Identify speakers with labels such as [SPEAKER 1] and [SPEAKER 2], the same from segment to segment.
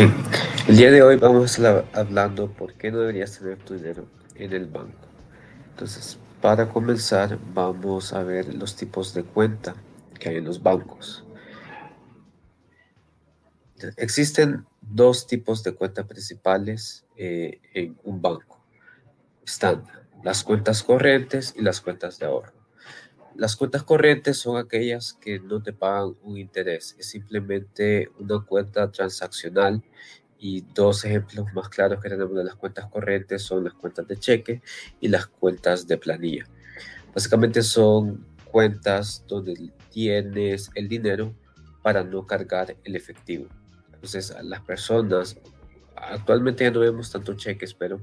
[SPEAKER 1] El día de hoy vamos a estar hablando por qué no deberías tener tu dinero en el banco. Entonces, para comenzar, vamos a ver los tipos de cuenta que hay en los bancos. Existen dos tipos de cuentas principales eh, en un banco. Están las cuentas corrientes y las cuentas de ahorro. Las cuentas corrientes son aquellas que no te pagan un interés, es simplemente una cuenta transaccional y dos ejemplos más claros que tenemos de las cuentas corrientes son las cuentas de cheque y las cuentas de planilla. Básicamente son cuentas donde tienes el dinero para no cargar el efectivo. Entonces, las personas, actualmente ya no vemos tanto cheques, pero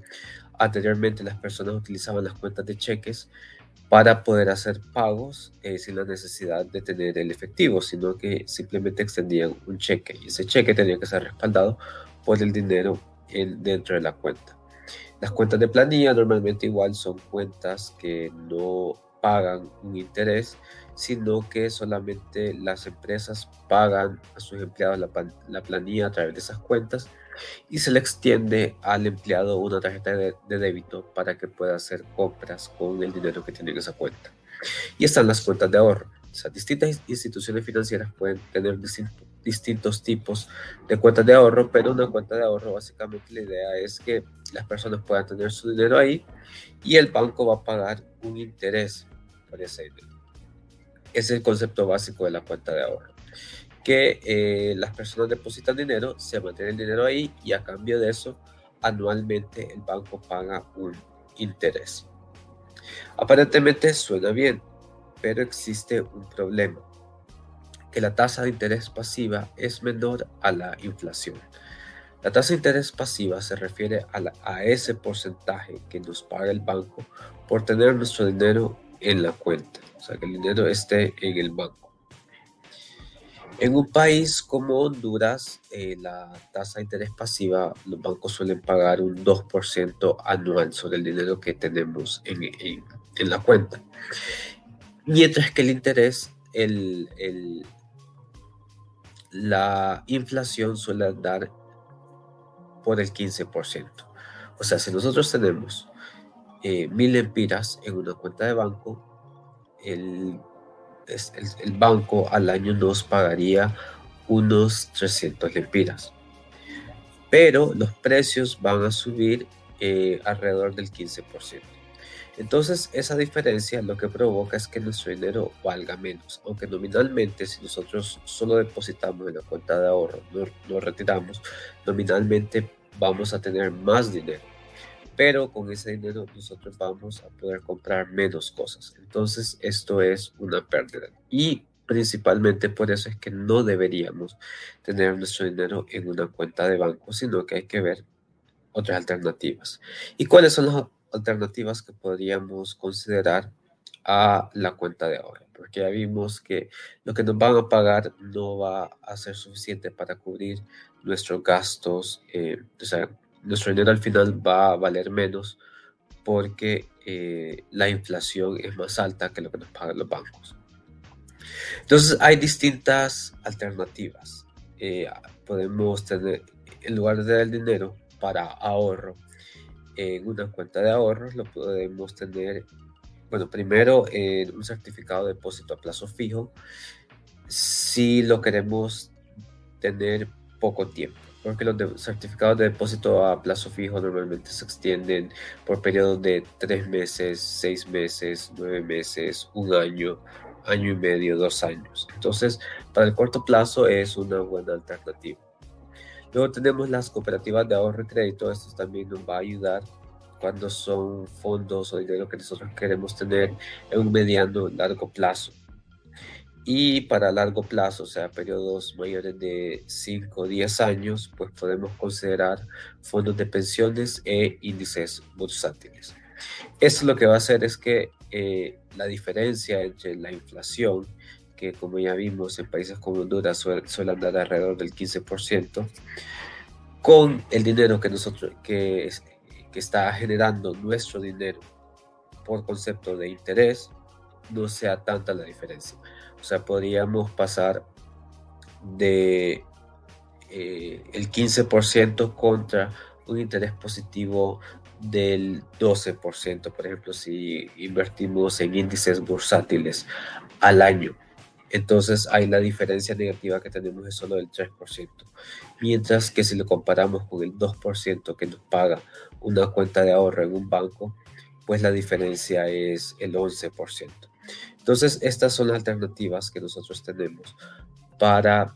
[SPEAKER 1] anteriormente las personas utilizaban las cuentas de cheques para poder hacer pagos eh, sin la necesidad de tener el efectivo, sino que simplemente extendían un cheque y ese cheque tenía que ser respaldado por el dinero en, dentro de la cuenta. Las cuentas de planilla normalmente igual son cuentas que no pagan un interés, sino que solamente las empresas pagan a sus empleados la, la planilla a través de esas cuentas y se le extiende al empleado una tarjeta de, débito para que pueda hacer compras con el dinero que tiene en esa cuenta. Y están las cuentas de ahorro. O sea, distintas instituciones financieras pueden tener distintos tipos de cuentas de ahorro, pero una cuenta de ahorro básicamente la idea es que las personas puedan tener su dinero ahí y el banco va a pagar un interés por ese dinero. Es el concepto básico de la cuenta de ahorro que eh, las personas depositan dinero, se mantiene el dinero ahí y a cambio de eso, anualmente el banco paga un interés. Aparentemente suena bien, pero existe un problema, que la tasa de interés pasiva es menor a la inflación. La tasa de interés pasiva se refiere a, a ese porcentaje que nos paga el banco por tener nuestro dinero en la cuenta, o sea, que el dinero esté en el banco. En un país como Honduras, eh, la tasa de interés pasiva, los bancos suelen pagar un 2% anual sobre el dinero que tenemos en, en, la cuenta. Mientras que el interés, el, el, la inflación suele dar por el 15%. O sea, si nosotros tenemos eh, mil empiras en una cuenta de banco, el el, banco al año nos pagaría unos 300 lempiras. Pero los precios van a subir eh, alrededor del 15%. Entonces, esa diferencia lo que provoca es que nuestro dinero valga menos, aunque nominalmente, si nosotros solo depositamos en la cuenta de ahorro, no, no retiramos, nominalmente vamos a tener más dinero pero con ese dinero nosotros vamos a poder comprar menos cosas. Entonces esto es una pérdida. Y principalmente por eso es que no deberíamos tener nuestro dinero en una cuenta de banco, sino que hay que ver otras alternativas. ¿Y cuáles son las alternativas que podríamos considerar a la cuenta de ahorro? Porque ya vimos que lo que nos van a pagar no va a ser suficiente para cubrir nuestros gastos, eh, o sea, nuestro dinero al final va a valer menos porque eh, la inflación es más alta que lo que nos pagan los bancos. Entonces hay distintas alternativas. Eh, podemos tener, en lugar de el dinero para ahorro en una cuenta de ahorros, lo podemos tener, bueno, primero en un certificado de depósito a plazo fijo, si lo queremos tener poco tiempo porque los certificados de depósito a plazo fijo normalmente se extienden por periodos de tres meses, seis meses, nueve meses, un año, año y medio, dos años. Entonces, para el corto plazo es una buena alternativa. Luego tenemos las cooperativas de ahorro y crédito. Esto también nos va a ayudar cuando son fondos o dinero que nosotros queremos tener en un mediano largo plazo. Y para largo plazo, o sea, periodos mayores de 5 o 10 años, pues podemos considerar fondos de pensiones e índices bursátiles. Esto lo que va a hacer es que eh, la diferencia entre la inflación, que como ya vimos en países como Honduras suele, suele andar alrededor del 15%, con el dinero que nosotros que, que está generando nuestro dinero por concepto de interés, no sea tanta la diferencia. O sea, podríamos pasar de eh, el 15% contra un interés positivo del 12%, por ejemplo, si invertimos en índices bursátiles al año. Entonces ahí la diferencia negativa que tenemos es solo del 3%, mientras que si lo comparamos con el 2% que nos paga una cuenta de ahorro en un banco, pues la diferencia es el 11%. Entonces estas son las alternativas que nosotros tenemos para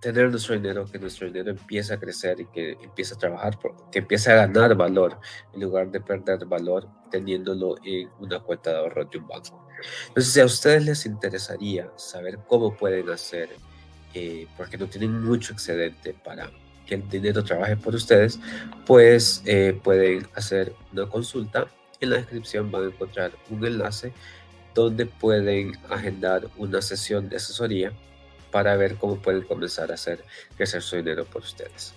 [SPEAKER 1] tener nuestro dinero, que nuestro dinero empiece a crecer y que empiece a trabajar, que empiece a ganar valor en lugar de perder valor teniéndolo en una cuenta de ahorro de un banco. Entonces, si a ustedes les interesaría saber cómo pueden hacer, eh, porque no tienen mucho excedente para que el dinero trabaje por ustedes, pues eh, pueden hacer una consulta. En la descripción van a encontrar un enlace donde pueden agendar una sesión de asesoría para ver cómo pueden comenzar a hacer crecer su dinero por ustedes.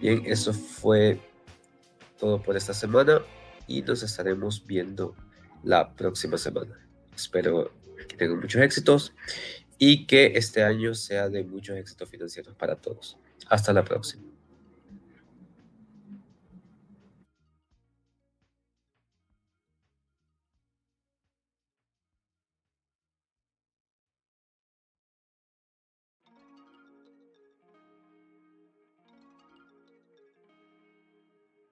[SPEAKER 1] Bien, eso fue todo por esta semana y nos estaremos viendo la próxima semana. Espero que tengan muchos éxitos y que este año sea de muchos éxitos financieros para todos. Hasta la próxima.